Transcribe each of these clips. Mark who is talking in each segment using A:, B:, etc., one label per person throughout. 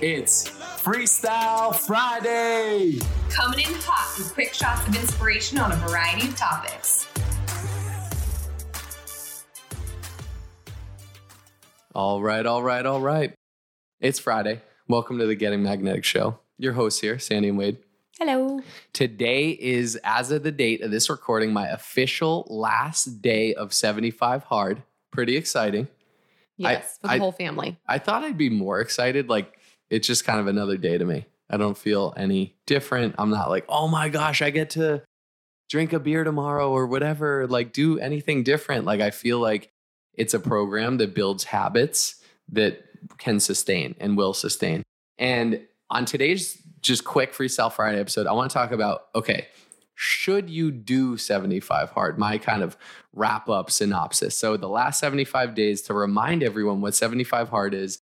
A: It's Freestyle Friday.
B: Coming in hot with quick shots of inspiration on a variety of topics.
A: All right, all right, all right. It's Friday. Welcome to the Getting Magnetic Show. Your hosts here, Sandy and Wade.
B: Hello.
A: Today is, as of the date of this recording, my official last day of 75 hard. Pretty exciting.
B: Yes, for the
A: I-
B: whole family.
A: I thought I'd be more excited. Like, it's just kind of another day to me. I don't feel any different. I'm not like, oh my gosh, I get to drink a beer tomorrow or whatever, like do anything different. Like, I feel like it's a program that builds habits that can sustain and will sustain. And on today's just quick Free Freestyle Friday episode, I want to talk about okay, should you do 75 hard? My kind of wrap up synopsis. So, the last 75 days to remind everyone what 75 hard is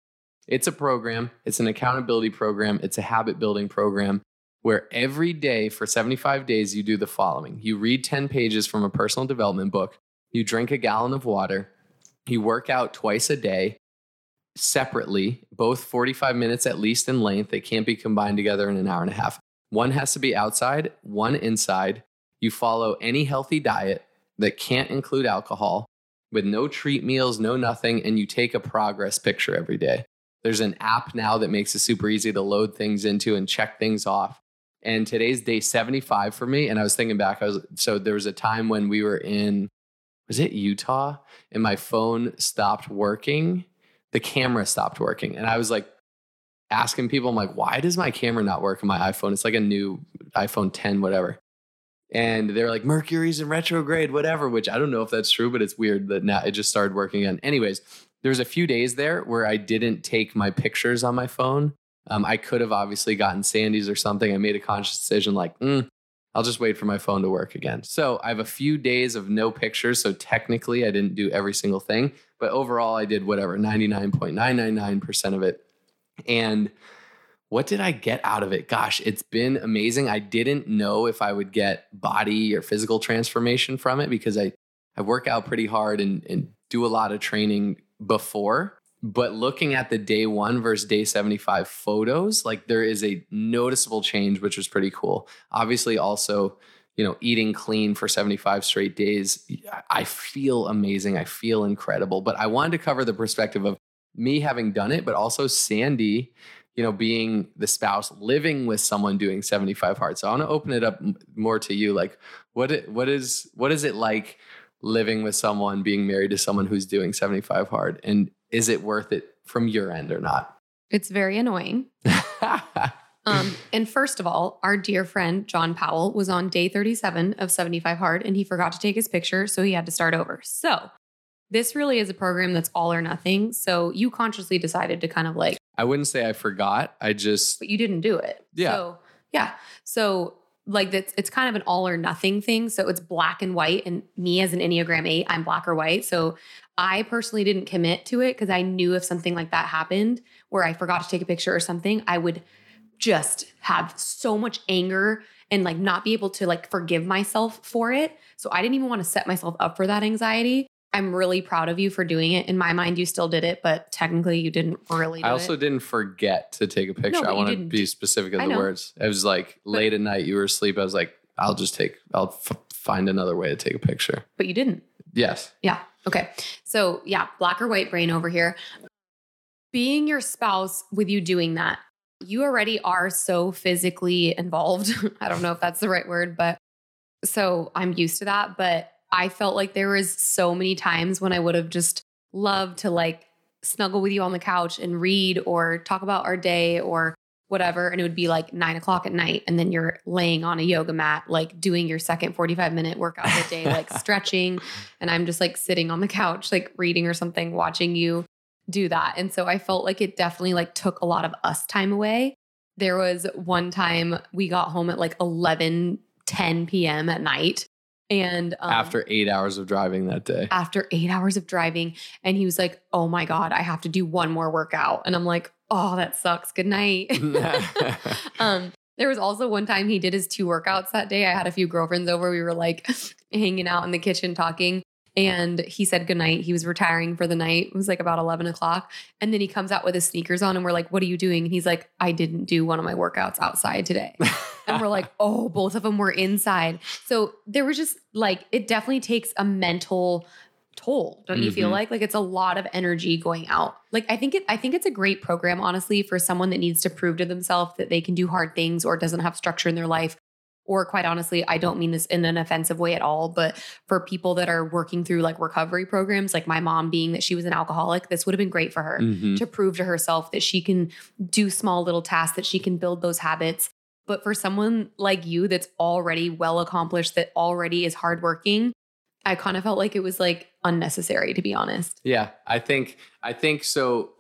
A: it's a program, it's an accountability program, it's a habit building program where every day for 75 days you do the following you read 10 pages from a personal development book, you drink a gallon of water, you work out twice a day separately, both 45 minutes at least in length. They can't be combined together in an hour and a half. One has to be outside, one inside. You follow any healthy diet that can't include alcohol with no treat meals, no nothing, and you take a progress picture every day. There's an app now that makes it super easy to load things into and check things off. And today's day 75 for me. And I was thinking back, I was so there was a time when we were in, was it Utah? And my phone stopped working. The camera stopped working. And I was like asking people, I'm like, why does my camera not work on my iPhone? It's like a new iPhone 10, whatever. And they're like, Mercury's in retrograde, whatever, which I don't know if that's true, but it's weird that now it just started working again. Anyways, there was a few days there where I didn't take my pictures on my phone. Um, I could have obviously gotten Sandy's or something. I made a conscious decision like, mm, I'll just wait for my phone to work again. So I have a few days of no pictures. So technically, I didn't do every single thing, but overall, I did whatever 99.999% of it. And what did I get out of it? Gosh, it's been amazing. I didn't know if I would get body or physical transformation from it because I, I work out pretty hard and, and do a lot of training before. But looking at the day one versus day 75 photos, like there is a noticeable change, which was pretty cool. Obviously, also, you know, eating clean for 75 straight days, I feel amazing. I feel incredible. But I wanted to cover the perspective of me having done it, but also Sandy, you know, being the spouse living with someone doing 75 hard. So I want to open it up m- more to you. Like, what what is what is it like living with someone, being married to someone who's doing 75 hard, and is it worth it from your end or not?
B: It's very annoying. Um, and first of all, our dear friend John Powell was on day 37 of 75 Hard and he forgot to take his picture, so he had to start over. So, this really is a program that's all or nothing. So, you consciously decided to kind of like,
A: I wouldn't say I forgot. I just
B: but you didn't do it.
A: Yeah.
B: So, yeah. So, like that's it's kind of an all or nothing thing. So it's black and white. And me as an Enneagram 8, I'm black or white. So I personally didn't commit to it because I knew if something like that happened where I forgot to take a picture or something, I would just have so much anger and like not be able to like forgive myself for it. So I didn't even want to set myself up for that anxiety. I'm really proud of you for doing it. In my mind, you still did it, but technically you didn't really do
A: I also
B: it.
A: didn't forget to take a picture.
B: but
A: I want to be specific of
B: I
A: the
B: know.
A: words. It was like late at night, you were asleep. I was like, I'll just take, I'll f- find another way to take a picture.
B: But you didn't.
A: Yes.
B: Yeah. Okay. So, yeah, black or white brain over here. Being your spouse with you doing that, you already are so physically involved. I don't know if that's the right word, but so I'm used to that. But I felt like there was so many times when I would have just loved to like snuggle with you on the couch and read or talk about our day or whatever. And it would be like nine o'clock at night. And then you're laying on a yoga mat, like doing your second 45 minute workout of the day, like stretching. And I'm just like sitting on the couch, like reading or something, watching you do that. And so I felt like it definitely like took a lot of us time away. There was one time we got home at like 11, 10 p.m. at night. And um,
A: After eight hours of driving that day.
B: after eight hours of driving. And he was like, Oh my God, I have to do one more workout. And I'm like, Oh, that sucks. Good night. um, there was also one time he did his two workouts that day. I had a few girlfriends over. We were like hanging out in the kitchen talking. and he said goodnight. He was retiring for the night. It was like about 11 o'clock. And then he comes out with his sneakers on and we're like, what are you doing? And he's like, I didn't do one of my workouts outside today. And we're like, oh, both of them were inside. So there was just like, it definitely takes a mental toll don't you feel
A: Mhm.
B: like like it's a lot of energy going out like i think it i think it's a great program honestly for someone that needs to prove to themselves that they can do hard things or doesn't have structure in their life or quite honestly i don't mean this in an offensive way at all but for people that are working through like recovery programs like my mom being that she was an alcoholic this would have been great for her
A: Mhm.
B: to prove to herself that she can do small little tasks, that she can build those habits. But for someone like you that's already well accomplished, that already is hardworking, I kind of felt like it was like unnecessary, to be honest.
A: Yeah, I think I think so.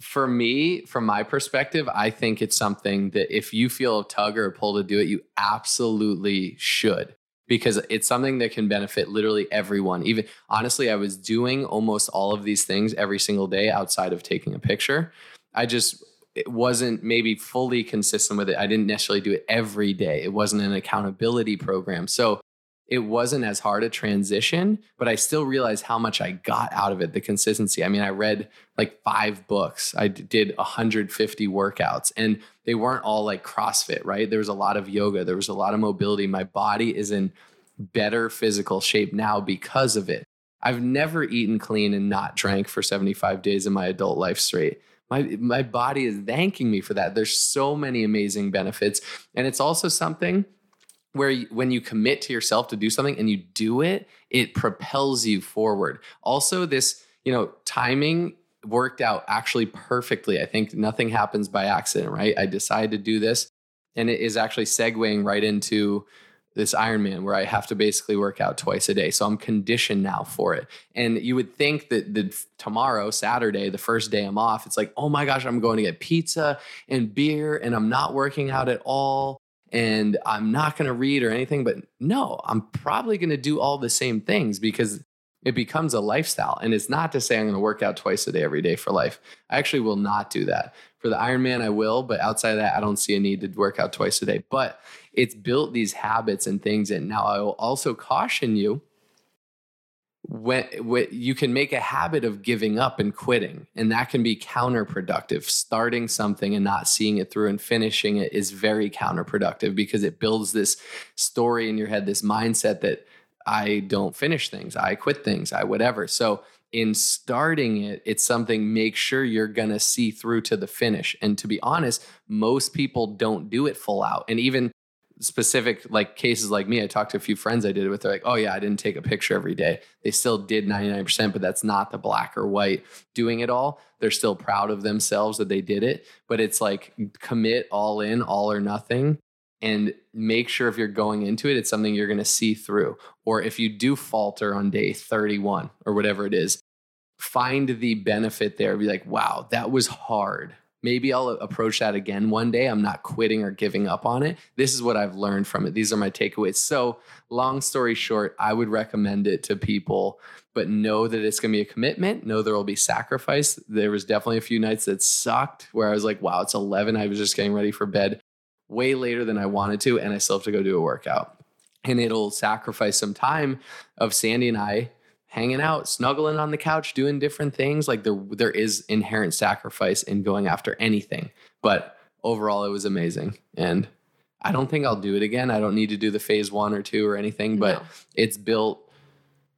A: For me, from my perspective, I think it's something that if you feel a tug or a pull to do it, you absolutely should because it's something that can benefit literally everyone. Even honestly, I was doing almost all of these things every single day outside of taking a picture. I just it wasn't maybe fully consistent with it. I didn't necessarily do it every day. It wasn't an accountability program. So it wasn't as hard a transition, but I still realized how much I got out of it, the consistency. I mean, I read like five books, I did 150 workouts, and they weren't all like CrossFit, right? There was a lot of yoga, there was a lot of mobility. My body is in better physical shape now because of it. I've never eaten clean and not drank for 75 days in my adult life straight. My, my body is thanking me for that. There's so many amazing benefits. And it's also something where you, when you commit to yourself to do something and you do it, it propels you forward. Also, this, you know, timing worked out actually perfectly. I think nothing happens by accident, right? I decided to do this and it is actually segueing right into this Ironman where I have to basically work out twice a day. So I'm conditioned now for it. And you would think that the tomorrow, Saturday, the first day I'm off, it's like, oh my gosh, I'm going to get pizza and beer and I'm not working out at all and I'm not going to read or anything. But no, I'm probably going to do all the same things because it becomes a lifestyle. And it's not to say I'm going to work out twice a day every day for life. I actually will not do that. For the Ironman, I will, but outside of that, I don't see a need to work out twice a day. But it's built these habits and things. And now I will also caution you when, when you can make a habit of giving up and quitting, and that can be counterproductive. Starting something and not seeing it through and finishing it is very counterproductive because it builds this story in your head, this mindset that I don't finish things, I quit things, I whatever. So in starting it, it's something make sure you're going to see through to the finish. And to be honest, most people don't do it full out. And even specific like cases like me, I talked to a few friends I did it with. They're like, oh, yeah, I didn't take a picture every day. They still did 99%, but that's not the black or white doing it all. They're still proud of themselves that they did it. But it's like commit all in, all or nothing. And make sure if you're going into it, it's something you're going to see through. Or if you do falter on day 31 or whatever it is, find the benefit there. Be like, wow, that was hard. Maybe I'll approach that again one day. I'm not quitting or giving up on it. This is what I've learned from it. These are my takeaways. So, long story short, I would recommend it to people, but know that it's going to be a commitment. Know there will be sacrifice. There was definitely a few nights that sucked where I was like, wow, it's 11. I was just getting ready for bed way later than I wanted to, and I still have to go do a workout. And it'll sacrifice some time of Sandy and I hanging out, snuggling on the couch, doing different things. Like there, there is inherent sacrifice in going after anything. But overall, it was amazing. And I don't think I'll do it again. I don't need to do the phase one or two or anything, but
B: No.
A: it's built,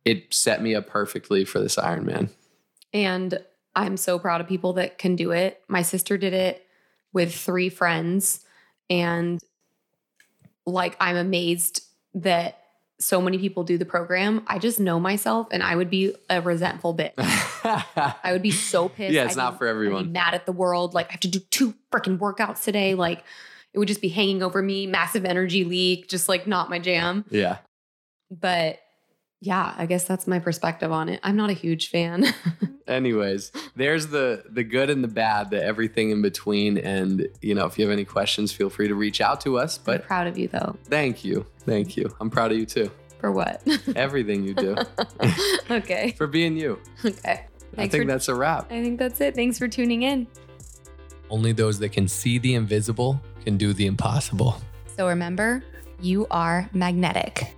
A: it set me up perfectly for this Ironman.
B: And I'm so proud of people that can do it. My sister did it with three friends. And like, I'm amazed that so many people do the program. I just know myself and I would be a resentful bitch. I would be so pissed.
A: Yeah, it's
B: I'd
A: not
B: be-
A: for everyone.
B: mad at the world. Like, I have to do two freaking workouts today. Like, it would just be hanging over me, massive energy leak, just like not my jam.
A: yeah.
B: But yeah, I guess that's my perspective on it. I'm not a huge fan.
A: anyways there's the the good and the bad the everything in between and you know if you have any questions feel free to reach out to us
B: I'm
A: but
B: proud of you though.
A: thank you thank you i'm proud of you too
B: For what?
A: everything you do
B: okay.
A: for being you
B: Okay.
A: i think
B: for-
A: that's a wrap
B: I think that's it. Thanks for tuning in.
A: only those that can see the invisible can do the impossible
B: So remember, you are magnetic.